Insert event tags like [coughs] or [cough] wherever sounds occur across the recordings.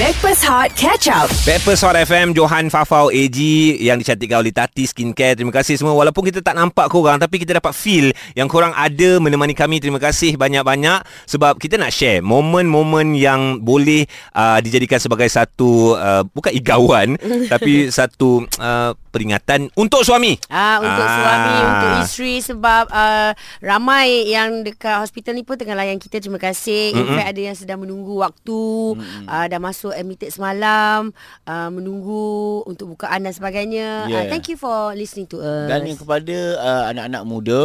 Backpass Hot Catch Up. Peppers Hot FM Johan Fafau AG Yang dicantikkan oleh Tati Skincare. Terima kasih semua. Walaupun kita tak nampak korang Tapi kita dapat feel Yang korang ada Menemani kami. Terima kasih banyak-banyak. Sebab kita nak share Momen-momen yang boleh uh, Dijadikan sebagai satu uh, Bukan igawan [laughs] Tapi satu uh, Peringatan Untuk suami Ah untuk Ah. suami, untuk isteri sebab uh, ramai yang dekat hospital ni pun tengah layan kita. Terima kasih. In Mm-mm. fact ada yang sedang menunggu waktu, uh, dah masuk admitted semalam, uh, menunggu untuk bukaan dan sebagainya. Uh, Yeah. thank you for listening to us. Dan yang kepada uh, anak-anak muda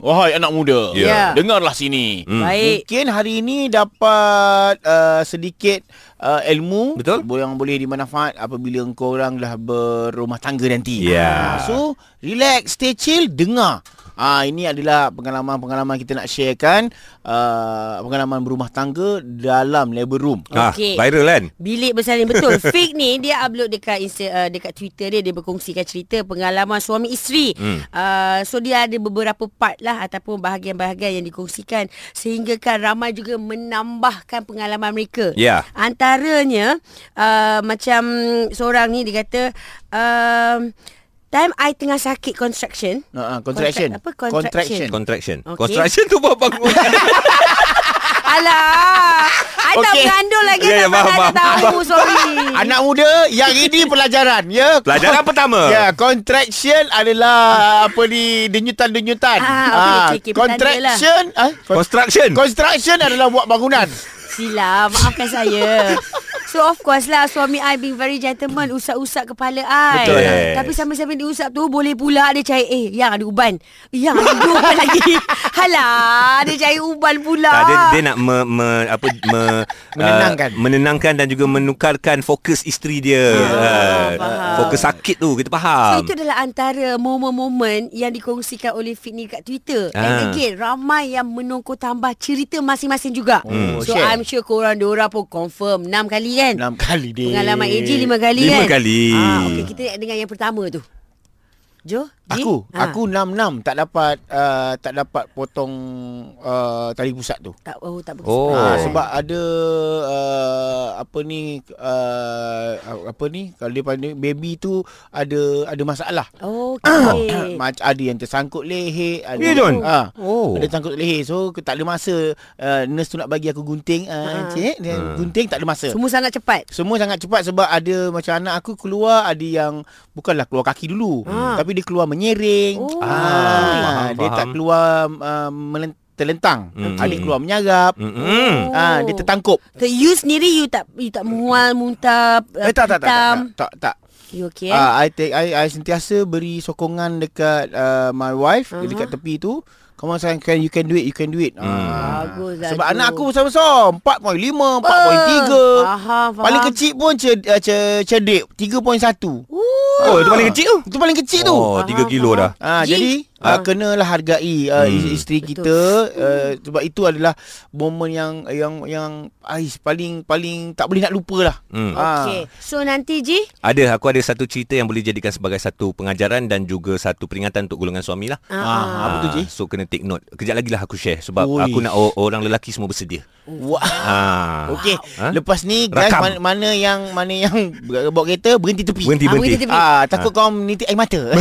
Wahai anak muda Ya. Ya. Dengarlah sini Hmm. Baik. Mungkin hari ini dapat uh, sedikit uh, ilmu Betul. Yang boleh dimanfaat apabila engkau orang dah berumah tangga nanti Ya. Ah, So relax, stay chill, dengar Ah ini adalah pengalaman-pengalaman kita nak sharekan uh, pengalaman berumah tangga dalam labor room. ah, Okey. Viral kan Bilik bersalin betul. [laughs] Fik ni dia upload dekat Insta, uh, dekat Twitter dia dia berkongsikan cerita pengalaman suami isteri. Hmm. Uh, so dia ada beberapa part lah ataupun bahagian-bahagian yang dikongsikan sehingga kan ramai juga menambahkan pengalaman mereka. Ya. Antaranya uh, macam seorang ni dia kata um, time I tengah sakit construction. Uh, uh, contraction. Contract- apa? Contraction. Contraction Okey. Construction tu buat bangun [laughs] Alah, I tak Okey. berandul lagi Ya, ya, tak faham, tak faham. tahu sorry. [laughs] Anak muda yang ini pelajaran ya. Pelajaran pertama Ya, contraction adalah apa ni denyutan-denyutan. Ah, okey, okey, okey, contraction, ah, con- Construction construction adalah buat bangunan. Sila, maafkan saya. [laughs] So of course lah Suami I being very gentleman Usap-usap kepala I Betul. Yes. Tapi sambil-sambil diusap tu Boleh pula dia cari Eh yang ada uban Yang ada uban lagi [laughs] Halah Dia cari uban pula Tak, dia, dia nak me, me, apa, me, [laughs] Menenangkan. Uh, menenangkan dan juga menukarkan fokus isteri dia. Ah, Uh, faham. fokus sakit tu, kita So faham. itu adalah antara momen-momen yang dikongsikan oleh Fit ni kat Twitter. Ah. And again, ramai yang menongko tambah cerita masing-masing juga. Hmm, so share. I'm sure korang diorang pun confirm 6 kali kan? Enam kali dia. Pengalaman AJ 5 kali Lima kan? kali. Ah, okay, kita nak dengar yang pertama tu. Jo? Aku, Ah. aku enam-enam tak dapat uh, tak dapat potong uh, tali pusat tu. tak oh tak bagus. Oh. Ah, sebab ada uh, apa ni uh, apa ni kalau dia panggil baby tu ada ada masalah. Okay. [coughs] Macam ada yang tersangkut leher, ada Ya, John? Ah, Oh. ada tersangkut leher. So tak ada masa uh, nurse tu nak bagi aku gunting uh, Ha. cik, dia Ha. gunting tak ada masa. Semua sangat cepat. Semua sangat cepat sebab ada macam anak aku keluar ada yang bukanlah keluar kaki dulu Ha. tapi dia keluar menyering. Oh. Ah, dia faham. tak keluar uh, melent- terlentang. Hmm. Adik keluar menyagap. Mm-mm. Oh. Ah, dia tertangkup. So you sendiri you tak you tak mual muntah Eh tak tak tak tak hitam. tak, tak, tak. You okay? Ah, I take I, I sentiasa beri sokongan dekat uh, my wife uh-huh. dekat tepi tu. Come on sayang can you can do it you can do it. Ah. Bagus Sebab tu. anak aku besar-besar 4.5 4.3 Faham, faham. Paling kecil pun ced, uh, ce- cerdik 3.1 Oh, itu paling kecil tu. Itu paling kecil tu Oh, Faham, 3 kilo dah. Ah, Ji. jadi. Uh, kenalah hargai uh, Hmm. isteri Betul. kita uh, sebab itu adalah momen yang yang yang ais paling paling tak boleh nak lupa lah. Hmm. Ah. Okay. So nanti Ji Ada, aku ada satu cerita yang boleh jadikan sebagai satu pengajaran dan juga satu peringatan untuk golongan suami lah. Ah, apa tu, Ji? So kena take note. Kejap lagi lah aku share sebab Ui. aku nak orang lelaki semua bersedia. Wah. Ah. Okey, Ha? lepas ni guys Rakam. mana, mana yang mana yang [laughs] bawa kereta berhenti tepi. Berhenti Ah, berhenti. berhenti tepi. Ah, takut kau menitik air mata. [laughs]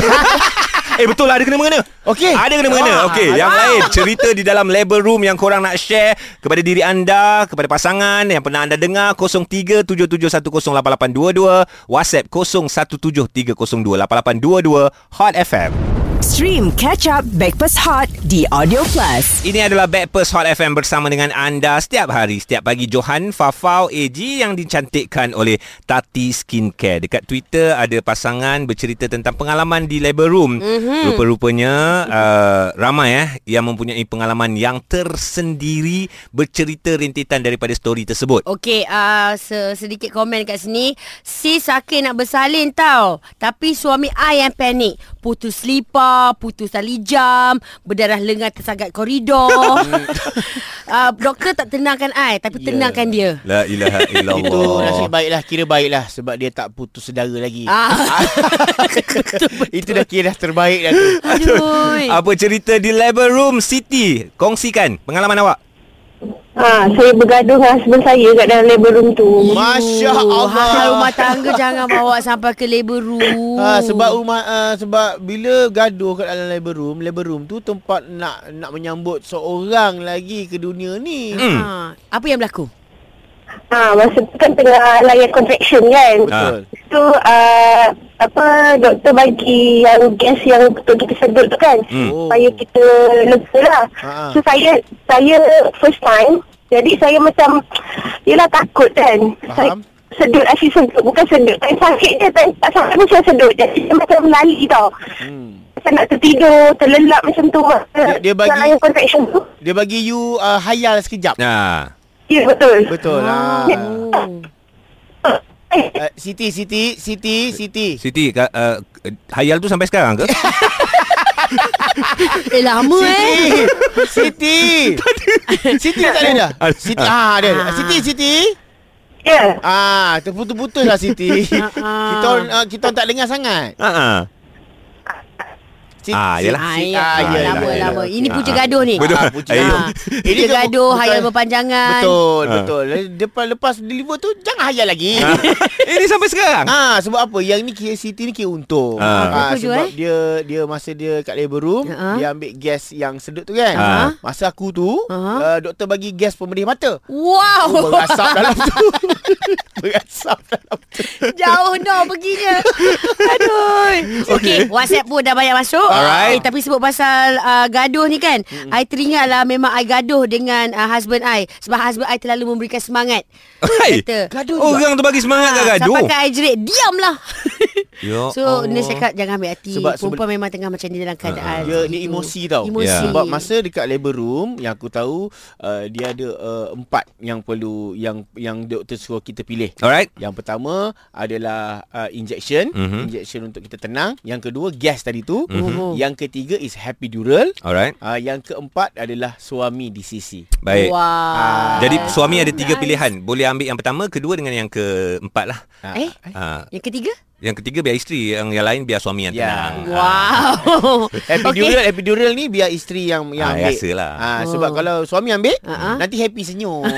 Eh betul lah ada kena mengena. Okey. Ada kena mengena. Ah, Okey, yang lain [laughs] cerita di dalam label room yang korang nak share kepada diri anda, kepada pasangan yang pernah anda dengar 0377108822, WhatsApp 0173028822 Hot FM. Stream Catch Up Backpass Hot di Audio Plus. Ini adalah Backpast Hot FM bersama dengan anda setiap hari, setiap pagi. Johan Fafau AG yang dicantikkan oleh Tati Skincare. Dekat Twitter ada pasangan bercerita tentang pengalaman di labor room. Mm-hmm. Rupa-rupanya uh, ramai eh yang mempunyai pengalaman yang tersendiri bercerita rintitan daripada story tersebut. Okey, uh, se- sedikit komen kat sini. Si sakit nak bersalin tau. Tapi suami I yang panik. Putus selipar, putus tali jam, berdarah lengan tersagat koridor. uh, [laughs] doktor tak tenangkan I, tapi Ya. tenangkan dia. La ilaha illallah. Itu nasib baiklah Kira baiklah Sebab dia tak putus sedara lagi Ah. [laughs] Itu dah kira dah terbaik dah tu Aduh. Apa cerita di labor room Siti? Kongsikan pengalaman awak. Ha, saya bergaduh dengan husband saya kat dalam labor room tu. Masya Oh, Hal Allah. rumah tangga jangan bawa sampai ke labor room. Ha, sebab rumah uh, sebab bila gaduh kat dalam labor room, labor room tu tempat nak nak menyambut seorang lagi ke dunia ni. Hmm. Ha, apa yang berlaku? Ha, masa tu kan tengah layan contraction kan. Betul. Tu uh, apa doktor bagi yang gas yang betul kita sedut tu kan. Hmm. Oh. Supaya kita lega lah. Ha-ha. So saya saya first time jadi saya macam Yelah takut kan Saya Faham. sedut asyik sedut Bukan sedut Tak sakit je Tak, tak sampai macam sedut Jadi dia macam lali tau Hmm. Macam nak tertidur Terlelap macam tu Dia- dia bagi- Yang contraction tu Dia bagi you uh, hayal sekejap. Ha. Ya betul Betul lah. Oh. Eh, Uh, Siti, Siti, Siti, Siti. Siti, uh, hayal tu sampai sekarang ke? [laughs] Eh lama eh. Siti. Siti [laughs] tak [laughs] ada dah. Siti ah ada. ada. Siti, Siti. Ya Ah, terputus-putus lah Siti. Ah, ah. kita uh, kita tak dengar sangat. Ha ah. Ah. Ah, ya. ah, lama lama. yelah. Ini Ah, ah. gaduh ni. Betul. Ah, gaduh. Punca Ini gaduh, hayal berpanjangan. Betul, Ah. betul. Depan lepas deliver tu jangan hayal lagi. [laughs] Ini sampai sekarang. Ah sebab apa? Yang ni kira Siti ni kira untung. Ah. Sebab eh? dia dia masa dia kat labor room, Ah. dia ambil gas yang sedut tu kan. Ah. Masa aku tu, Ah. uh, doktor bagi gas pemedih mata. Wow. Oh, berasap dalam tu. [laughs] berasap dalam tu. Jauh no perginya. [laughs] Aduh. Okey, WhatsApp pun dah banyak masuk. Alright. Eh, tapi sebut pasal uh, gaduh ni kan, mm I teringatlah memang I gaduh dengan uh, husband I sebab husband I terlalu memberikan semangat. Hai. Kata, Gaduh Orang tu bagi semangat kat "Ah, gaduh. Sampai kan I jerit, diamlah. [laughs] Ya so, Allah. Nurse cakap jangan ambil hati. Sebab- Sebab, Perempuan memang tengah macam ni dalam keadaan. Dia, seperti dia tu. emosi tau Emosi. Ya. Sebab masa dekat labor room Yang aku tahu uh, Dia ada uh, empat Yang perlu Yang yang doktor suruh kita pilih Alright. Yang pertama adalah uh, injection, Mhm. mm-hmm. injection untuk kita tenang. Yang kedua gas tadi tu. Mhm. Mm-hmm. Yang ketiga is epidural. Alright. Uh, yang keempat adalah suami di sisi. Baik. Wow. Ah. Jadi suami ada tiga Nice. pilihan. Boleh ambil yang pertama, kedua dengan yang keempat lah. Ah, Eh? Ha. Yang ketiga? Yang ketiga biar isteri, yang yang lain biar suami yang Ya. tenang. Wow. [laughs] Epidural okay. epidural ni biar isteri yang yang Ah, ambil. biasalah. Ah, sebab Oh. kalau suami ambil ah. nanti happy senyum. [laughs]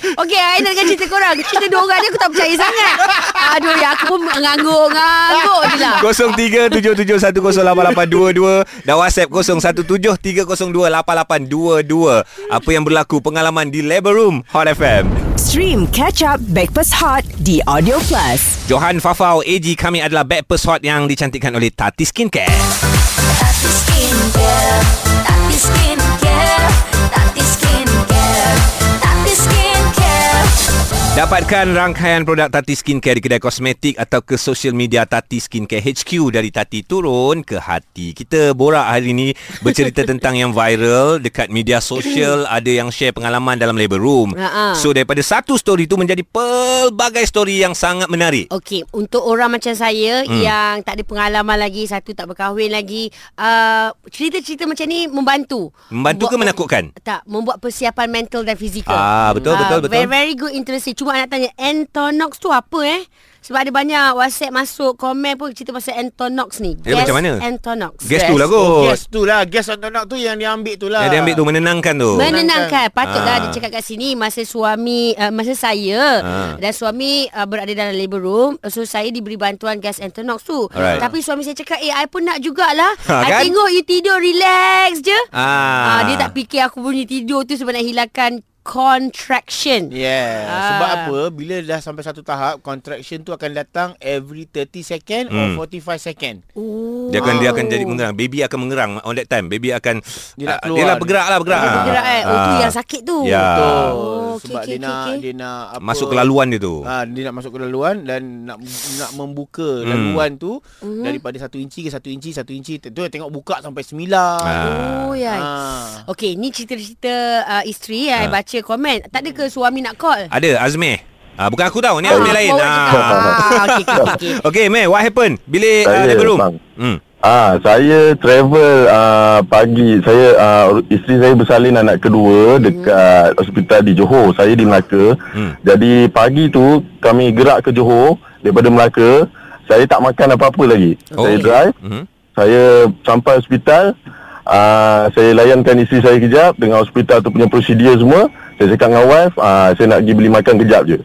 Okey, I nak dengar cerita korang. Cerita dua orang ni aku tak percaya sangat. [laughs] Aduh, ya aku pun ngangguk-ngangguk je lah. 0377108822 dan WhatsApp 0173028822. Apa yang berlaku pengalaman di Labor Room Hot FM. Stream Catch Up Backpass Hot di Audio Plus. Johan Fafau AG kami adalah Backpast Hot yang dicantikkan oleh. Tati Skincare, Tati Skincare, Dapatkan rangkaian produk Tati Skincare di kedai kosmetik atau ke social media Tati Skincare HQ dari Tati turun ke hati. Kita borak hari ini bercerita [laughs] tentang yang viral dekat media sosial, ada yang share pengalaman dalam labor room. Ha-ha. So daripada satu story tu menjadi pelbagai story yang sangat menarik. Okey, untuk orang macam saya hmm. yang tak ada pengalaman lagi, satu tak berkahwin lagi, uh, cerita-cerita macam ni membantu. Membantu ke menakutkan? Tak, membuat persiapan mental dan fizikal. Ah, betul, betul, betul. Very, very good interesting. Cuma nak tanya, Entonox tu apa eh? Sebab ada banyak WhatsApp masuk, komen pun cerita pasal Entonox ni. Dia macam mana? Entonox. Gas tu lah Oh, kot. gas tu lah. Gas antonak tu yang dia ambil tu lah. Yang dia ambil tu menenangkan tu. Menenangkan Patutlah Ah. dia cakap kat sini Masa suami uh, Masa saya Ah. Dan suami uh, Berada dalam labor room So saya diberi bantuan Gas Entonox tu Alright. Tapi suami saya cakap Eh I pun nak jugalah Ha, I kan? tengok you tidur Relax je Ah. Ah, Dia tak fikir Aku punya tidur tu Sebab nak hilangkan Contraction Yeah. Ah. Sebab apa? Bila dah sampai satu tahap, contraction tu akan datang every 30 second Hmm. or 45 second. oh. Dia akan dia akan jadi mengerang. Baby akan mengerang on that time. Baby akan Dia ah, keluar. dia lah bergerak lah bergerak. Dia bergerak eh Oh tu Ah. yang sakit tu Ya. Betul. Oh, okey, Sebab okey, dia okey, nak okey. dia nak apa? Masuk ke laluan dia tu. Ha, dia nak masuk ke laluan dan nak nak membuka Hmm. laluan tu Mhm. daripada satu inci ke satu inci, satu inci. Tu tengok buka sampai sembilan. Ah. Oh ya Ah. Okey ni cerita-cerita uh, Isteri Ah. I baca komen Tak ada ke suami nak call Ada Azmeh. Ah, bukan aku tahu ni Ah, Azmeh lain. juga. Ah, okey, okey, okey. Okay [laughs] Meh what happened Bila uh, Saya, labor room bang. hmm. Ah, saya travel uh, pagi. Saya uh, isteri saya bersalin anak kedua dekat hospital di Johor. Saya di Melaka. Hmm. Jadi pagi tu kami gerak ke Johor daripada Melaka. Saya tak makan apa-apa lagi. Oh. Saya drive. Mhm. Saya sampai hospital. Uh, saya layankan isteri saya kejap dengan hospital tu punya prosedur semua. Saya cakap dengan wife, uh, saya nak pergi beli makan kejap je.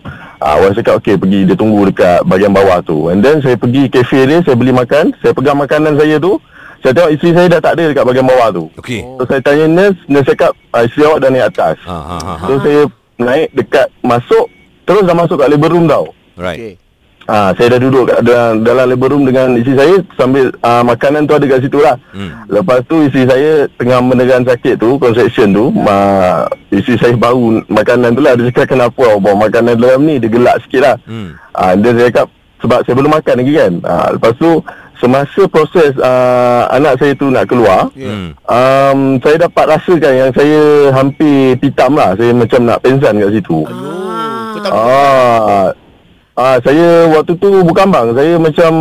Uh, wife cakap okey pergi dia tunggu dekat bahagian bawah tu. And then saya pergi kafe dia, saya beli makan, saya pegang makanan saya tu. Saya tengok isteri saya dah tak ada dekat bahagian bawah tu. Okey. So saya tanya nurse, nurse cakap uh, isteri awak dah naik atas. Ha ha ha. ha. So saya naik dekat masuk terus dah masuk kat labor room tau. Right. Okey. Ah, saya dah duduk kat dalam, dalam labor room dengan isteri saya sambil ah, makanan tu ada kat situ lah. Hmm. Lepas tu isteri saya tengah menekan sakit tu, contraction tu, ah, isteri saya bau makanan tu lah. Dia cakap kenapa awak bawa makanan dalam ni, dia gelak sikit lah. Hmm. Ah, dia saya cakap sebab saya belum makan lagi kan. Ah, lepas tu semasa proses ah, anak saya tu nak keluar, Hmm. um, saya dapat rasakan yang saya hampir pitam lah. Saya macam nak pensan kat situ. Tak Ah, ah saya waktu tu bukan bang, saya macam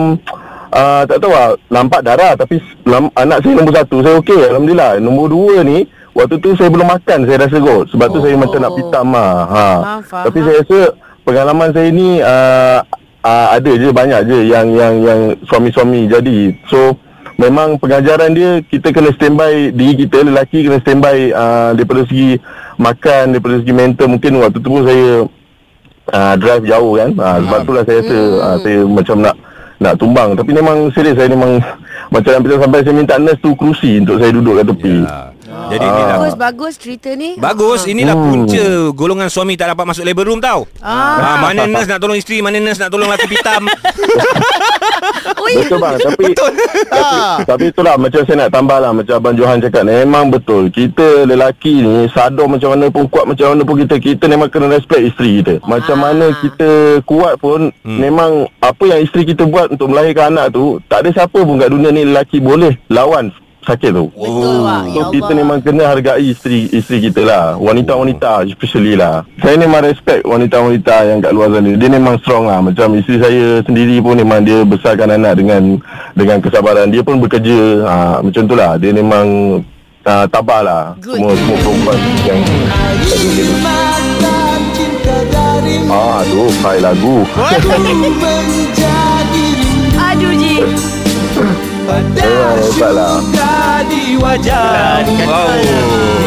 ah, tak tahu lah nampak darah tapi lam, anak saya nombor satu saya okey alhamdulillah. Nombor dua ni waktu tu saya belum makan saya rasa kot. Sebab tu saya macam nak pitam lah. Ha. Faham, faham. Tapi saya rasa pengalaman saya ni ah, ah, ada je banyak je yang yang yang suami-suami jadi. So memang pengajaran dia kita kena standby diri kita lelaki kena standby uh, daripada segi makan daripada segi mental mungkin waktu tu pun saya uh, drive jauh kan? Uh, sebab itulah saya rasa uh, saya macam nak nak tumbang. Tapi memang serius saya memang macam hampir sampai saya minta nurse tu kerusi untuk saya duduk kat tepi Ya. Jadi inilah Bagus, bagus cerita ni. Bagus, inilah Hmm. punca golongan suami tak dapat masuk labor room tau. Ah. mana nurse nak tolong isteri, mana nurse nak tolong lelaki pitam. [laughs] Betul bang Tapi Betul. tapi, tapi itulah Macam saya nak tambah lah Macam Abang Johan cakap Memang betul Kita lelaki ni Sadar macam mana pun Kuat macam mana pun kita Kita memang kena respect isteri kita Macam mana kita Kuat pun hmm. Memang Apa yang isteri kita buat Untuk melahirkan anak tu Tak ada siapa pun kat dunia ni Lelaki boleh Lawan sakit tu. Betul, Wak. So Ya kita Allah. memang kena hargai isteri isteri kita lah. Wanita-wanita especially lah. Saya memang respect wanita-wanita yang kat luar sana. Dia memang strong lah. Macam isteri saya sendiri pun memang dia besarkan anak dengan Dengan kesabaran. Dia pun bekerja ha, Macam tu lah. Dia memang uh, tabah lah. Good. Semua semua perempuan yang Ah, aduh, baik lagu. [laughs] Aduh, Ji. Eh, hebat lah. Wow.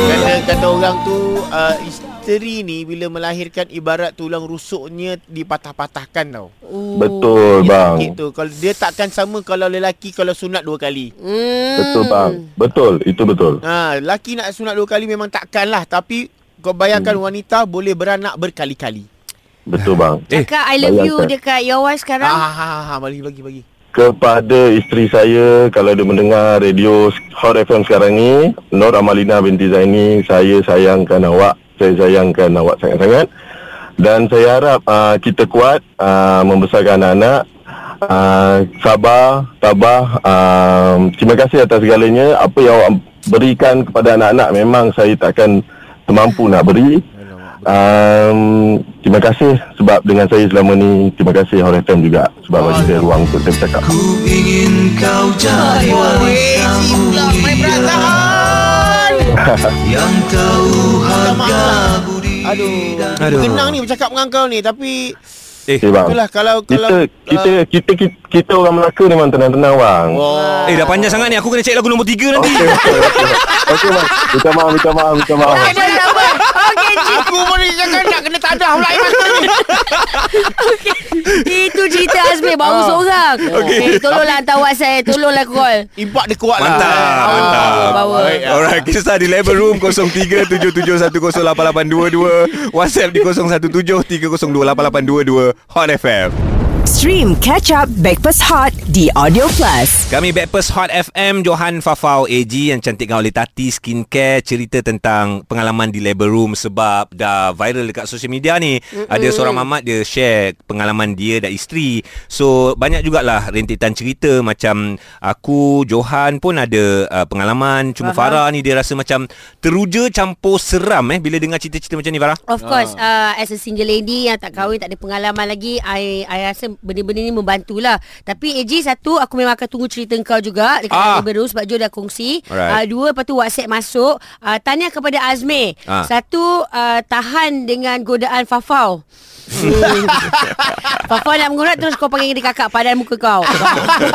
Kata, kata orang tu uh, Isteri ni bila melahirkan Ibarat tulang rusuknya Dipatah-patahkan tau Oh. Betul, Dia bang. sakit tu Kalau dia takkan sama Kalau lelaki Kalau sunat dua kali Hmm. Betul, bang. Betul, itu betul. Ha, lelaki nak sunat dua kali memang takkan lah Tapi kau bayangkan hmm. wanita boleh beranak berkali-kali Betul, bang. Eh, Cakap I love you bayangkan. dekat your wife Ha, sekarang. ha, ha, ha, bagi, bagi, bagi kepada isteri saya kalau dia mendengar radio Hot FM sekarang ni Nur Amalina binti Zaini saya sayangkan awak saya sayangkan awak sangat-sangat. Dan saya harap uh, kita kuat uh, membesarkan anak-anak. Uh, sabar tabah uh, terima kasih atas segalanya. Apa yang awak berikan kepada anak-anak memang saya takkan termampu nak beri Um, terima kasih sebab dengan saya selama ni terima kasih Hot FM juga sebab bagi saya ruang untuk saya bercakap. Aduh, Aduh. Kenang ni bercakap dengan kau ni Tapi eh, Okay bang. Itulah kalau Kita kalau kita, kita kita kita orang Melaka memang tenang-tenang bang. Oh. eh dah panjang sangat ni aku kena cek lagu nombor 3 nanti. Okey okey okey. Okey bang. Minta maaf minta maaf minta maaf dah sabar. Okey, Ji. Aku pun ni jangan nak kena tadah pula ni. Itu cerita Azmi baru Ah. seorang. Okey. Eh, tolonglah hantar WhatsApp, tolonglah call. Impak dia kuat lah. Mantap, Ah, mantap. Baik, ah. Alright, kisah di labor room 0377108822, WhatsApp di 0173028822, Hot FM. Stream Catch Up Backpass Hot di Audio Plus. Kami Backpast Hot FM Johan Fafau AG yang cantikkan oleh Tati Skincare cerita tentang pengalaman di labor room sebab dah viral dekat social media ni. Mm-mm. Ada seorang mamat dia share pengalaman dia dan isteri. So banyak jugalah rentetan cerita macam aku Johan pun ada uh, pengalaman cuma Faham. Farah ni dia rasa macam teruja campur seram eh bila dengar cerita-cerita macam ni Farah. Of course, uh, as a single lady yang tak kahwin, tak ada pengalaman lagi, I I rasa benda-benda ni membantulah. Tapi AJ satu aku memang akan tunggu cerita kau juga dekat Ah. baru sebab Jo dah kongsi. Alright. Uh, dua lepas tu WhatsApp masuk. Uh, tanya kepada Azmi. Ah. Satu uh, tahan dengan godaan Fafau. [laughs] Fafau nak mengurat terus kau panggil dia kakak padan muka kau.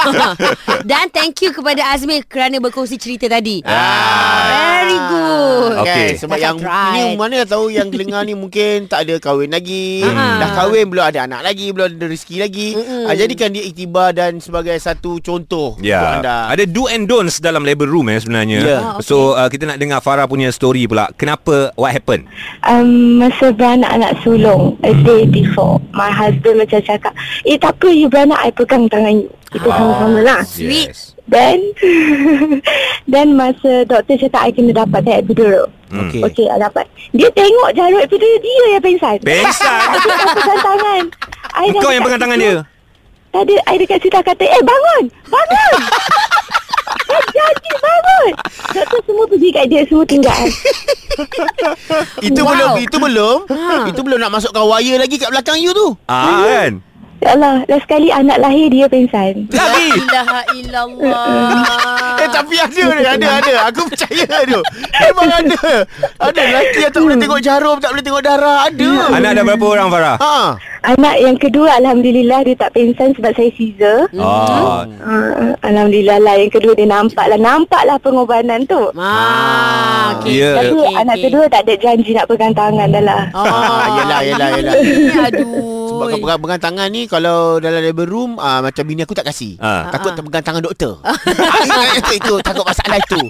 [laughs] Dan thank you kepada Azmi kerana berkongsi cerita tadi. Ah. Very good. Okey. Kan? Sebab yang ni mana tahu yang dengar ni mungkin tak ada kahwin lagi. Ah. Dah kahwin belum ada anak lagi, belum ada rezeki lagi. Ah, jadikan dia iktibar dan sebagai satu contoh untuk Ya, anda. ada do and don'ts dalam labor room eh sebenarnya. Ya. Ah, okey. So uh, kita nak dengar Farah punya story pula. Kenapa? What happened? um, masa beranak anak sulung a day before my husband macam cakap eh tak apa you beranak I pegang tangan you kita sama-sama lah Sweet. Yes. then [laughs] then masa doktor cakap I kena dapat tarik epidural Hmm. Okey. okay I dapat dia tengok jarum epidural dia yang pengsan Pengsan? Tak pegang tangan I dah Kau yang pegang tangan dia? Tadi I dekat situ kata Eh bangun Bangun [laughs] Janji bangun Doktor semua pergi kat dia Semua tinggal. [laughs] Itu Wow. belum itu belum Ha. itu belum nak masukkan wire lagi kat belakang you tu. Ah kan? Ya Allah Last kali anak lahir dia pengsan [laughs] La Lagi. ilaha illallah. Eh tapi ada dia ada ada. Aku percaya tu. Memang ada. Ada lelaki yang tak boleh tengok jarum, tak boleh tengok darah. Ada. Anak ada berapa orang Farah? Ha. Anak yang kedua Alhamdulillah Dia tak pengsan Sebab saya Caesar Ah. uh, Alhamdulillah lah Yang kedua dia nampak lah Nampak lah pengorbanan tu Ah, okey. Ya. Tapi okey, anak okey. kedua tak ada janji Nak pegang tangan dah lah Oh, Ah, yelah, yelah, yelah. [laughs] Aduh. Sebab kau pegang-pegang tangan ni Kalau dalam labor room ah, Macam bini aku tak kasih Ah. Takut terpegang tangan doktor [laughs] itu, itu Takut masalah [laughs] itu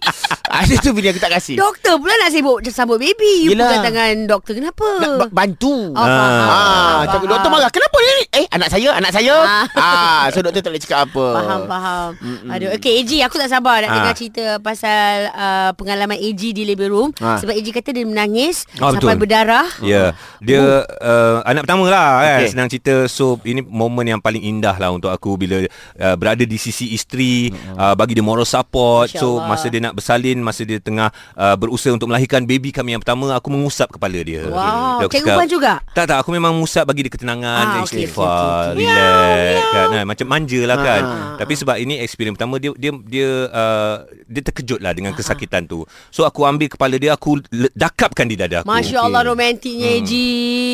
Ada tu bini aku tak kasih Doktor pula nak sibuk sambut baby. You Yelah. pegang tangan doktor. Kenapa? Nak ba- bantu Oh, faham. Ah, doktor marah. Kenapa ni? Eh, anak saya, anak saya. Ah. So doktor tak boleh cakap apa. Faham, faham. Aduh, okay AG aku tak sabar nak Ah. dengar cerita pasal uh, pengalaman AG di labor room. Ah. Sebab AG kata dia menangis Ah, sampai betul. berdarah. Ya, dia uh, anak pertama lah kan. Okey. Okay. Senang cerita. So ini momen yang paling indah lah untuk aku bila uh, berada di sisi isteri, uh, bagi dia moral support. Masya So Allah. masa dia nak bersalin, masa dia tengah uh, berusaha untuk melahirkan baby kami yang pertama, aku mengusap kepala dia. Wow, cikgu Wan juga? Tak tak, aku memang mengusap bagi dia ketenangan, Ah, ah, okey, istighfar, okey, okey, relax kan. Nah, macam manja lah kan. Ah. Tapi sebab ini experience pertama dia dia dia uh, dia terkejut lah dengan kesakitan tu. So aku ambil kepala dia, aku dakapkan di dada aku. Masya Allah romantiknya AG.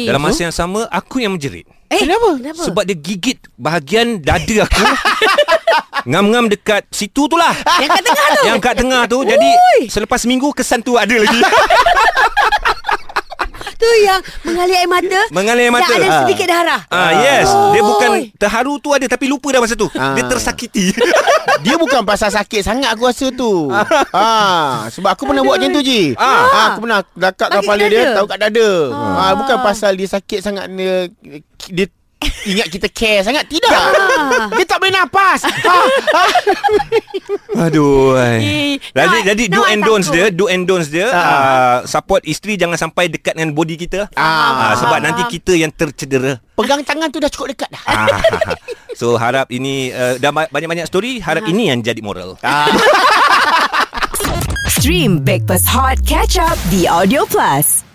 Dalam masa yang sama Aku yang menjerit eh, Kenapa? Kenapa? Sebab dia gigit Bahagian dada aku [laughs] Ngam-ngam dekat Situ tu lah Yang kat tengah tu. Yang kat tengah tu Jadi Selepas seminggu Kesan tu ada lagi [laughs] tu yang mengalir air mata. Mengalir air mata. Dan ada Ah. sedikit darah. Ah yes Dia Oi. bukan Terharu tu ada Tapi lupa dah masa tu Ah. Dia tersakiti [laughs] Dia bukan pasal sakit sangat aku rasa tu. ah, sebab aku pernah buat macam tu je. Ah. aku pernah Bagi kepala dia, tahu kat dada. Ah. bukan pasal dia sakit sangat dia dia ingat kita care sangat tidak. Dia tak boleh nafas. ah. Aduh Eh, Jadi, nak- jadi nak do and don'ts dia Do and don'ts dia uh, Support isteri Jangan sampai dekat dengan body kita Ah. Ah, Sebab Faham. nanti kita yang tercedera Pegang tangan tu dah cukup dekat dah. Ah, So harap ini uh, Dah ba- banyak-banyak story Harap ini yang jadi moral Stream Breakfast Hot Catch Up di Audio Plus.